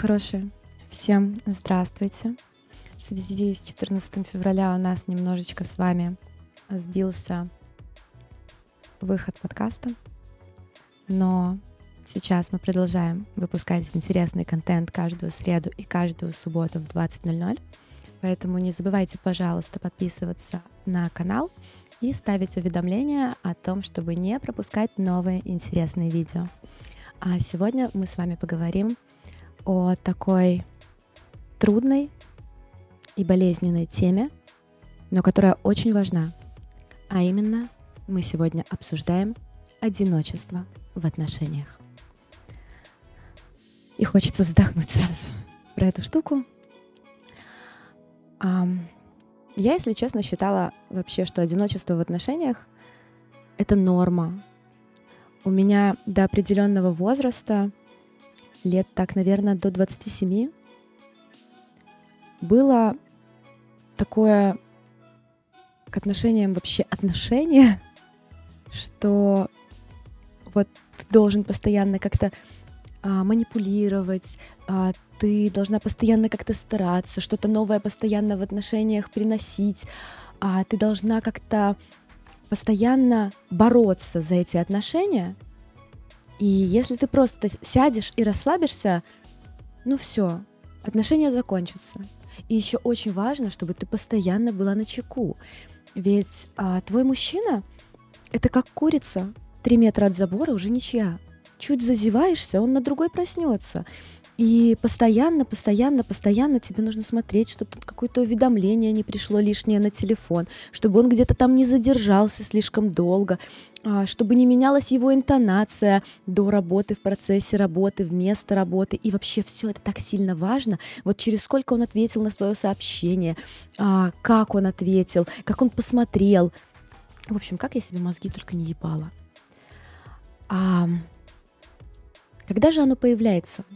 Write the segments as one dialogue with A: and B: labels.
A: хорошие, всем здравствуйте. В связи с 14 февраля у нас немножечко с вами сбился выход подкаста, но сейчас мы продолжаем выпускать интересный контент каждую среду и каждую субботу в 20.00, поэтому не забывайте, пожалуйста, подписываться на канал и ставить уведомления о том, чтобы не пропускать новые интересные видео. А сегодня мы с вами поговорим о такой трудной и болезненной теме, но которая очень важна. А именно, мы сегодня обсуждаем одиночество в отношениях. И хочется вздохнуть сразу про эту штуку. Я, если честно, считала вообще, что одиночество в отношениях — это норма. У меня до определенного возраста, лет так, наверное, до 27, было такое к отношениям вообще отношение, что вот ты должен постоянно как-то а, манипулировать, а, ты должна постоянно как-то стараться, что-то новое постоянно в отношениях приносить, а, ты должна как-то постоянно бороться за эти отношения. И если ты просто сядешь и расслабишься, ну все, отношения закончатся. И еще очень важно, чтобы ты постоянно была на чеку. Ведь а, твой мужчина это как курица, три метра от забора уже ничья чуть зазеваешься, он на другой проснется. И постоянно, постоянно, постоянно тебе нужно смотреть, что тут какое-то уведомление не пришло лишнее на телефон, чтобы он где-то там не задержался слишком долго, а, чтобы не менялась его интонация до работы, в процессе работы, вместо работы. И вообще все это так сильно важно. Вот через сколько он ответил на свое сообщение, а, как он ответил, как он посмотрел. В общем, как я себе мозги только не ебала. А, когда же оно появляется?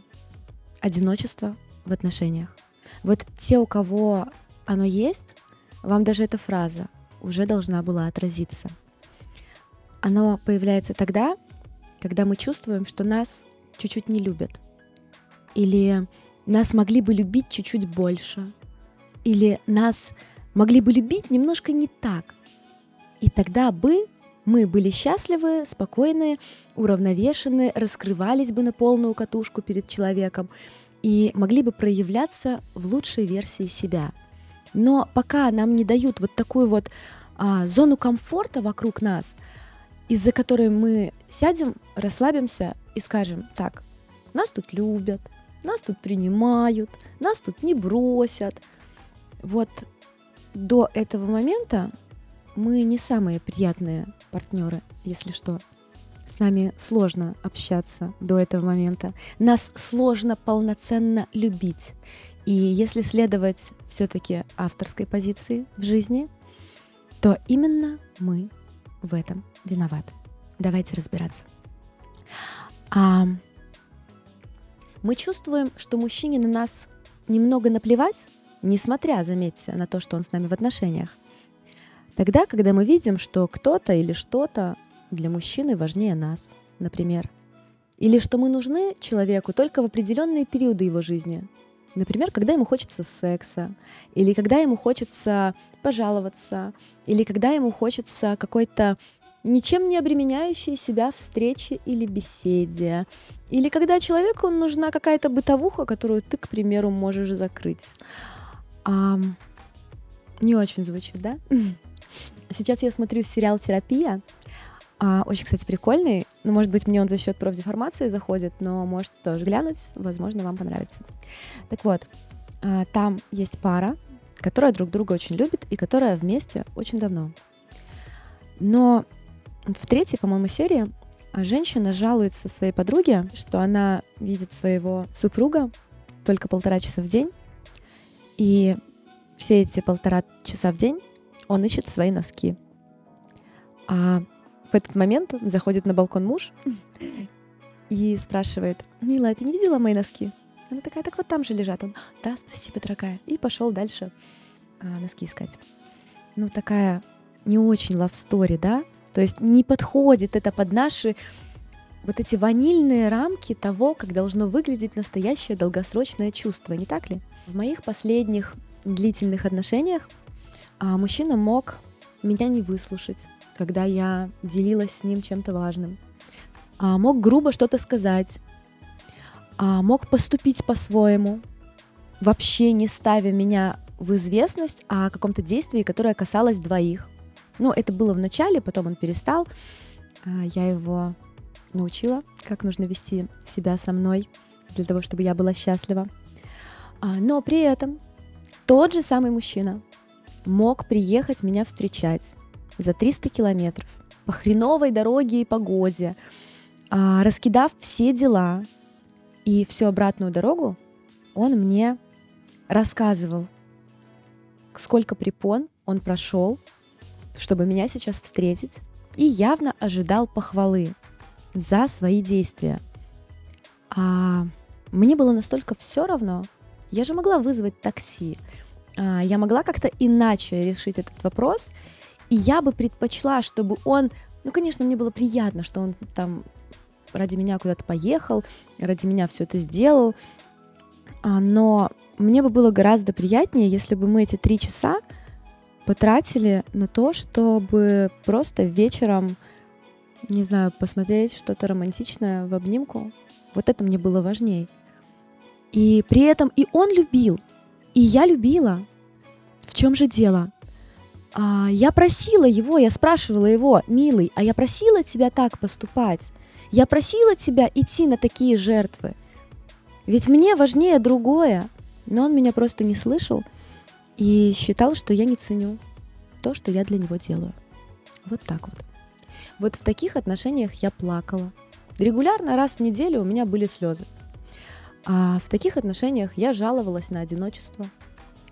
A: Одиночество в отношениях. Вот те, у кого оно есть, вам даже эта фраза уже должна была отразиться. Оно появляется тогда, когда мы чувствуем, что нас чуть-чуть не любят. Или нас могли бы любить чуть-чуть больше. Или нас могли бы любить немножко не так. И тогда бы мы были счастливы, спокойны, уравновешены, раскрывались бы на полную катушку перед человеком и могли бы проявляться в лучшей версии себя. Но пока нам не дают вот такую вот а, зону комфорта вокруг нас, из-за которой мы сядем, расслабимся и скажем, так, нас тут любят, нас тут принимают, нас тут не бросят. Вот до этого момента мы не самые приятные партнеры, если что. С нами сложно общаться до этого момента. Нас сложно полноценно любить. И если следовать все-таки авторской позиции в жизни, то именно мы в этом виноваты. Давайте разбираться. А мы чувствуем, что мужчине на нас немного наплевать, несмотря, заметьте, на то, что он с нами в отношениях. Тогда, когда мы видим, что кто-то или что-то для мужчины важнее нас, например, или что мы нужны человеку только в определенные периоды его жизни, Например, когда ему хочется секса, или когда ему хочется пожаловаться, или когда ему хочется какой-то ничем не обременяющей себя встречи или беседе, или когда человеку нужна какая-то бытовуха, которую ты, к примеру, можешь закрыть. А, не очень звучит, да? Сейчас я смотрю сериал «Терапия». А, очень, кстати, прикольный. Ну, может быть, мне он за счет профдеформации заходит, но можете тоже глянуть. Возможно, вам понравится. Так вот, а, там есть пара, которая друг друга очень любит и которая вместе очень давно. Но в третьей, по-моему, серии женщина жалуется своей подруге, что она видит своего супруга только полтора часа в день, и все эти полтора часа в день он ищет свои носки. А в этот момент заходит на балкон муж и спрашивает, «Милая, ты не видела мои носки?» Она такая, так вот там же лежат. Он, да, спасибо, дорогая. И пошел дальше а, носки искать. Ну, такая не очень love story, да? То есть не подходит это под наши вот эти ванильные рамки того, как должно выглядеть настоящее долгосрочное чувство, не так ли? В моих последних длительных отношениях а, мужчина мог меня не выслушать, когда я делилась с ним чем-то важным, а, мог грубо что-то сказать, а, мог поступить по-своему, вообще не ставя меня в известность о каком-то действии, которое касалось двоих. Ну, это было в начале, потом он перестал. А, я его научила, как нужно вести себя со мной для того, чтобы я была счастлива. А, но при этом тот же самый мужчина мог приехать меня встречать за 300 километров по хреновой дороге и погоде, а, раскидав все дела, и всю обратную дорогу он мне рассказывал, сколько препон он прошел, чтобы меня сейчас встретить, и явно ожидал похвалы за свои действия. А мне было настолько все равно, я же могла вызвать такси, я могла как-то иначе решить этот вопрос, и я бы предпочла, чтобы он, ну, конечно, мне было приятно, что он там ради меня куда-то поехал, ради меня все это сделал, а, но мне бы было гораздо приятнее, если бы мы эти три часа потратили на то, чтобы просто вечером, не знаю, посмотреть что-то романтичное в обнимку. Вот это мне было важнее. И при этом и он любил, и я любила. В чем же дело? А, я просила его, я спрашивала его, милый, а я просила тебя так поступать? Я просила тебя идти на такие жертвы? Ведь мне важнее другое. Но он меня просто не слышал и считал, что я не ценю то, что я для него делаю. Вот так вот. Вот в таких отношениях я плакала. Регулярно раз в неделю у меня были слезы. А в таких отношениях я жаловалась на одиночество.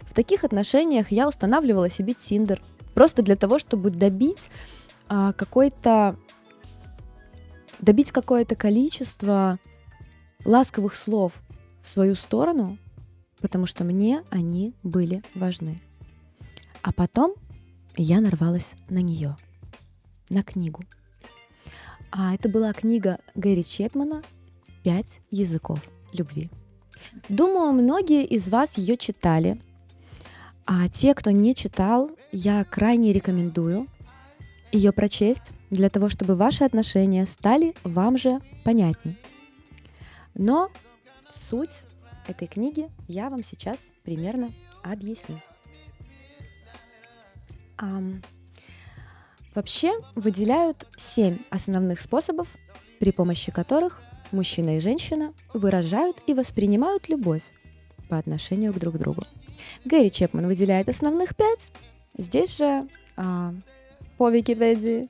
A: В таких отношениях я устанавливала себе Тиндер. Просто для того, чтобы добить а, какой-то добить какое-то количество ласковых слов в свою сторону, потому что мне они были важны. А потом я нарвалась на нее, на книгу. А это была книга Гэри Чепмана «Пять языков любви». Думаю, многие из вас ее читали, а те, кто не читал, я крайне рекомендую ее прочесть для того, чтобы ваши отношения стали вам же понятнее. Но суть этой книги я вам сейчас примерно объясню. Um, вообще выделяют семь основных способов, при помощи которых мужчина и женщина выражают и воспринимают любовь по отношению к друг другу. Гэри Чепман выделяет основных пять. Здесь же а, по Википедии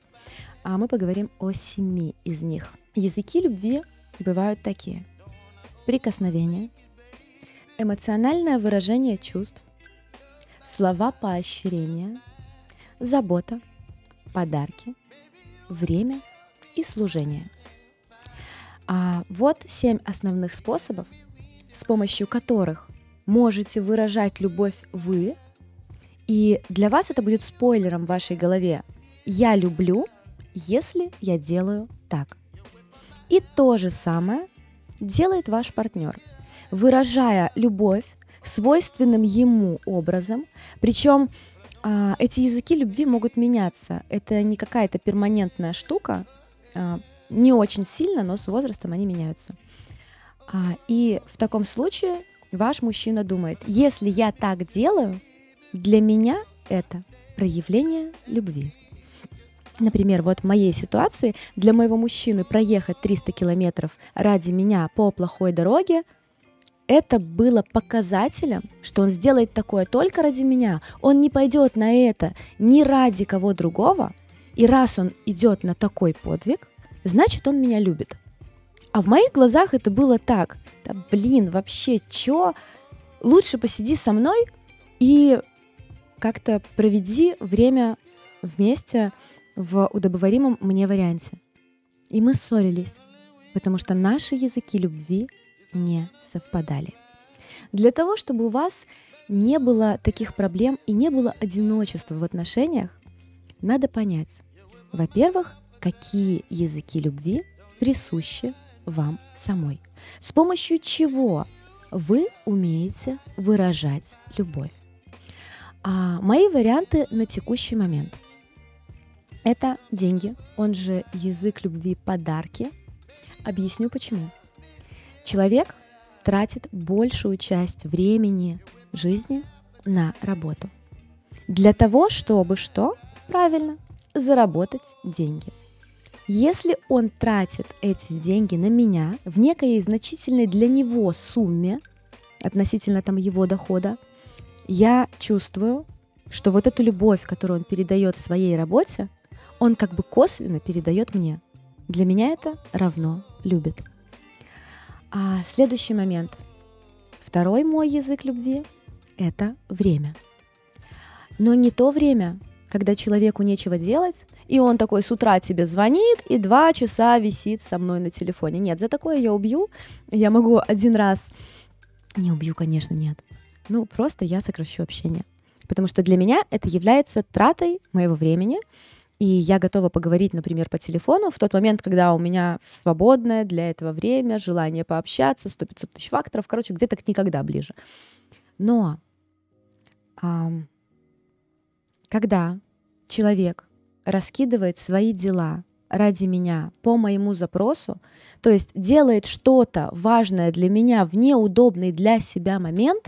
A: а мы поговорим о семи из них. Языки любви бывают такие. Прикосновение, эмоциональное выражение чувств, слова поощрения, забота, подарки, время и служение. А вот семь основных способов, с помощью которых можете выражать любовь вы, и для вас это будет спойлером в вашей голове. Я люблю, если я делаю так. И то же самое делает ваш партнер – выражая любовь свойственным ему образом. Причем а, эти языки любви могут меняться. Это не какая-то перманентная штука, а, не очень сильно, но с возрастом они меняются. А, и в таком случае ваш мужчина думает, если я так делаю, для меня это проявление любви. Например, вот в моей ситуации для моего мужчины проехать 300 километров ради меня по плохой дороге – это было показателем, что он сделает такое только ради меня. Он не пойдет на это ни ради кого другого. И раз он идет на такой подвиг, значит, он меня любит. А в моих глазах это было так. Да блин, вообще, чё? Лучше посиди со мной и как-то проведи время вместе в удобоваримом мне варианте. И мы ссорились, потому что наши языки любви не совпадали. Для того, чтобы у вас не было таких проблем и не было одиночества в отношениях, надо понять, во-первых, какие языки любви присущи вам самой. С помощью чего вы умеете выражать любовь. А мои варианты на текущий момент. Это деньги, он же язык любви подарки. Объясню почему. Человек тратит большую часть времени жизни на работу. Для того, чтобы что? Правильно, заработать деньги. Если он тратит эти деньги на меня в некой значительной для него сумме относительно там его дохода, я чувствую, что вот эту любовь, которую он передает своей работе, он как бы косвенно передает мне. Для меня это равно любит. А следующий момент. Второй мой язык любви – это время. Но не то время, когда человеку нечего делать, и он такой с утра тебе звонит и два часа висит со мной на телефоне. Нет, за такое я убью. Я могу один раз... Не убью, конечно, нет. Ну, просто я сокращу общение. Потому что для меня это является тратой моего времени, и я готова поговорить, например, по телефону в тот момент, когда у меня свободное для этого время, желание пообщаться, 100-500 тысяч факторов, короче, где-то никогда ближе. Но ам, когда человек раскидывает свои дела ради меня по моему запросу, то есть делает что-то важное для меня в неудобный для себя момент,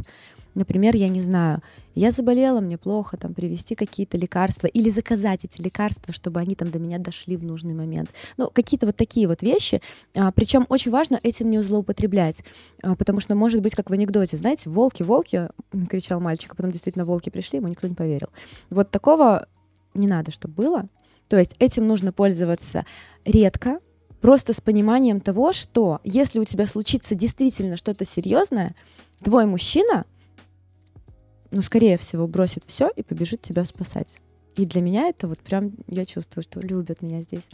A: например, я не знаю, я заболела, мне плохо, там, привезти какие-то лекарства или заказать эти лекарства, чтобы они там до меня дошли в нужный момент. Ну, какие-то вот такие вот вещи. А, причем очень важно этим не злоупотреблять, а, потому что может быть, как в анекдоте, знаете, волки, волки, кричал мальчик, а потом действительно волки пришли, ему никто не поверил. Вот такого не надо, чтобы было. То есть этим нужно пользоваться редко, просто с пониманием того, что если у тебя случится действительно что-то серьезное, твой мужчина ну, скорее всего, бросит все и побежит тебя спасать. И для меня это вот прям, я чувствую, что любят меня здесь.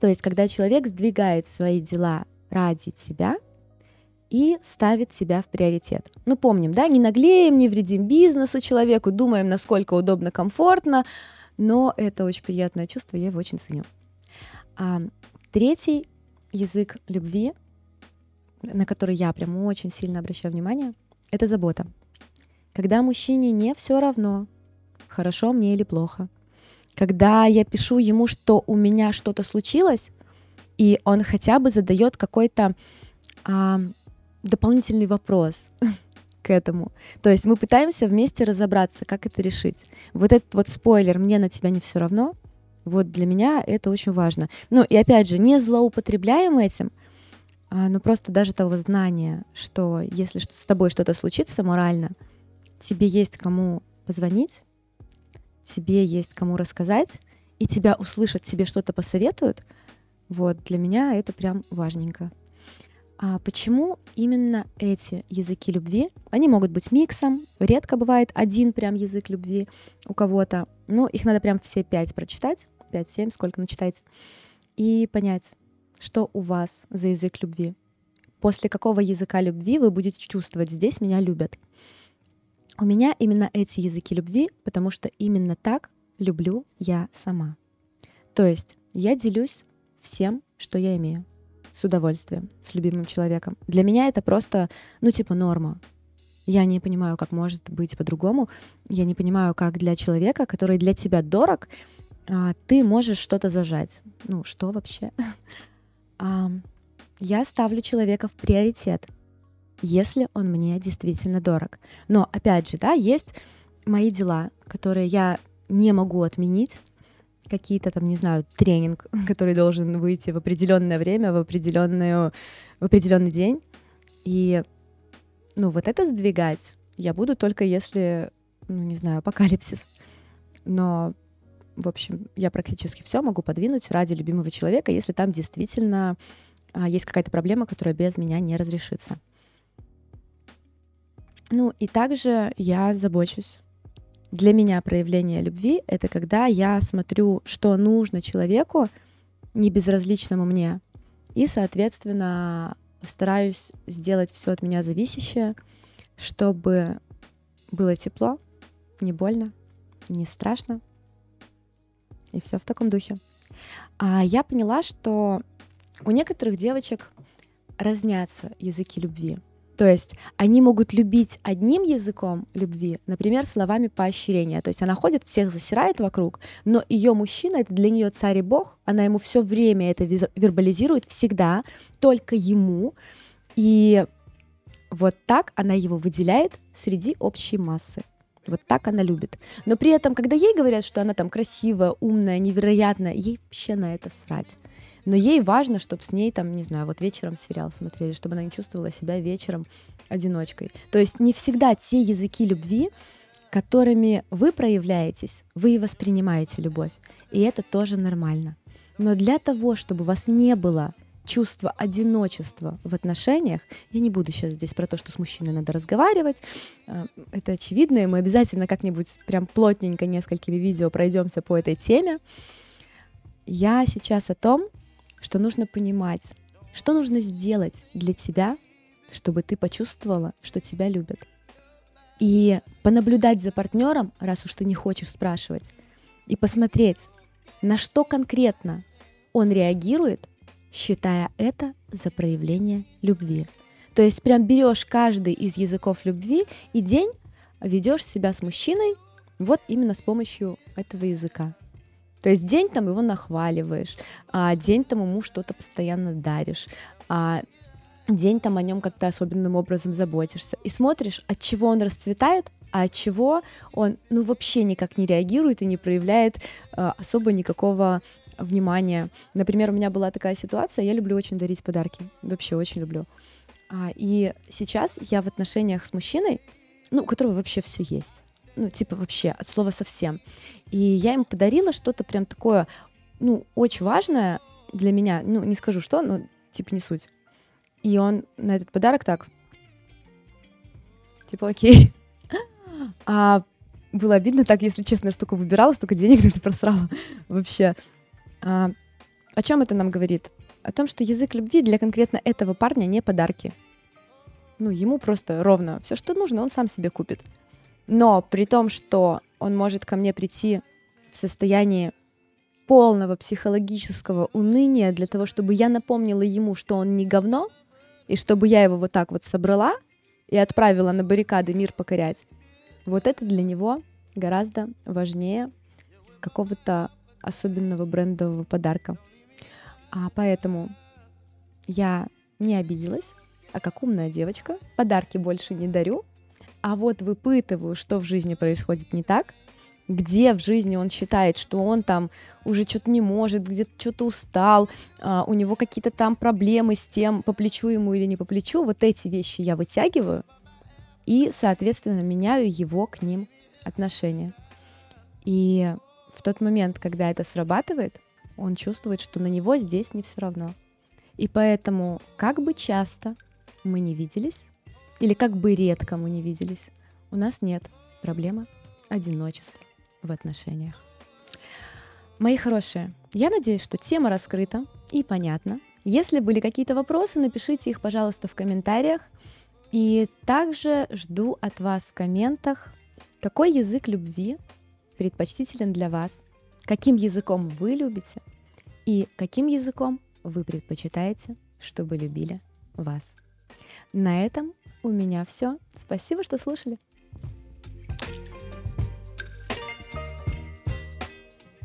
A: То есть, когда человек сдвигает свои дела ради тебя и ставит себя в приоритет. Ну, помним, да, не наглеем, не вредим бизнесу человеку, думаем, насколько удобно, комфортно, но это очень приятное чувство, я его очень ценю. А, третий язык любви, на который я прям очень сильно обращаю внимание, это забота когда мужчине не все равно, хорошо мне или плохо, когда я пишу ему, что у меня что-то случилось, и он хотя бы задает какой-то а, дополнительный вопрос к этому. То есть мы пытаемся вместе разобраться, как это решить. Вот этот вот спойлер «мне на тебя не все равно», вот для меня это очень важно. Ну и опять же, не злоупотребляем этим, а, но просто даже того знания, что если с тобой что-то случится морально, тебе есть кому позвонить, тебе есть кому рассказать, и тебя услышат, тебе что-то посоветуют, вот для меня это прям важненько. А почему именно эти языки любви? Они могут быть миксом, редко бывает один прям язык любви у кого-то, но их надо прям все пять прочитать, пять-семь, сколько начитать, и понять, что у вас за язык любви. После какого языка любви вы будете чувствовать, здесь меня любят. У меня именно эти языки любви, потому что именно так люблю я сама. То есть я делюсь всем, что я имею, с удовольствием, с любимым человеком. Для меня это просто, ну, типа норма. Я не понимаю, как может быть по-другому. Я не понимаю, как для человека, который для тебя дорог, а, ты можешь что-то зажать. Ну, что вообще? Я ставлю человека в приоритет если он мне действительно дорог. Но опять же, да, есть мои дела, которые я не могу отменить, какие-то там, не знаю, тренинг, который должен выйти в определенное время, в определенную, в определенный день. И, ну, вот это сдвигать я буду только если, ну, не знаю, апокалипсис. Но, в общем, я практически все могу подвинуть ради любимого человека, если там действительно а, есть какая-то проблема, которая без меня не разрешится. Ну и также я забочусь. Для меня проявление любви — это когда я смотрю, что нужно человеку, не безразличному мне, и, соответственно, стараюсь сделать все от меня зависящее, чтобы было тепло, не больно, не страшно. И все в таком духе. А я поняла, что у некоторых девочек разнятся языки любви. То есть они могут любить одним языком любви, например, словами поощрения. То есть она ходит, всех засирает вокруг, но ее мужчина это для нее царь и бог, она ему все время это вербализирует всегда, только ему. И вот так она его выделяет среди общей массы. Вот так она любит. Но при этом, когда ей говорят, что она там красивая, умная, невероятная, ей вообще на это срать но ей важно, чтобы с ней там, не знаю, вот вечером сериал смотрели, чтобы она не чувствовала себя вечером одиночкой. То есть не всегда те языки любви, которыми вы проявляетесь, вы и воспринимаете любовь. И это тоже нормально. Но для того, чтобы у вас не было чувства одиночества в отношениях, я не буду сейчас здесь про то, что с мужчиной надо разговаривать, э, это очевидно, и мы обязательно как-нибудь прям плотненько несколькими видео пройдемся по этой теме. Я сейчас о том, что нужно понимать, что нужно сделать для тебя, чтобы ты почувствовала, что тебя любят. И понаблюдать за партнером, раз уж ты не хочешь спрашивать, и посмотреть, на что конкретно он реагирует, считая это за проявление любви. То есть прям берешь каждый из языков любви и день ведешь себя с мужчиной вот именно с помощью этого языка. То есть день там его нахваливаешь, а день там ему что-то постоянно даришь, а день там о нем как-то особенным образом заботишься. И смотришь, от чего он расцветает, а от чего он ну вообще никак не реагирует и не проявляет э, особо никакого внимания. Например, у меня была такая ситуация, я люблю очень дарить подарки, вообще очень люблю. А, и сейчас я в отношениях с мужчиной, ну, у которого вообще все есть ну, типа вообще от слова совсем. И я ему подарила что-то прям такое, ну, очень важное для меня, ну, не скажу что, но типа не суть. И он на этот подарок так, типа, окей. А было обидно так, если честно, я столько выбирала, столько денег на это просрала вообще. А, о чем это нам говорит? О том, что язык любви для конкретно этого парня не подарки. Ну, ему просто ровно все, что нужно, он сам себе купит. Но при том, что он может ко мне прийти в состоянии полного психологического уныния для того, чтобы я напомнила ему, что он не говно, и чтобы я его вот так вот собрала и отправила на баррикады мир покорять, вот это для него гораздо важнее какого-то особенного брендового подарка. А поэтому я не обиделась, а как умная девочка, подарки больше не дарю, а вот выпытываю, что в жизни происходит не так, где в жизни он считает, что он там уже что-то не может, где-то что-то устал, а, у него какие-то там проблемы с тем, по плечу ему или не по плечу, вот эти вещи я вытягиваю и, соответственно, меняю его к ним отношения. И в тот момент, когда это срабатывает, он чувствует, что на него здесь не все равно. И поэтому, как бы часто мы не виделись, или как бы редко мы не виделись, у нас нет проблемы одиночества в отношениях. Мои хорошие, я надеюсь, что тема раскрыта и понятна. Если были какие-то вопросы, напишите их, пожалуйста, в комментариях. И также жду от вас в комментах, какой язык любви предпочтителен для вас, каким языком вы любите и каким языком вы предпочитаете, чтобы любили вас. На этом у меня все. Спасибо, что слушали.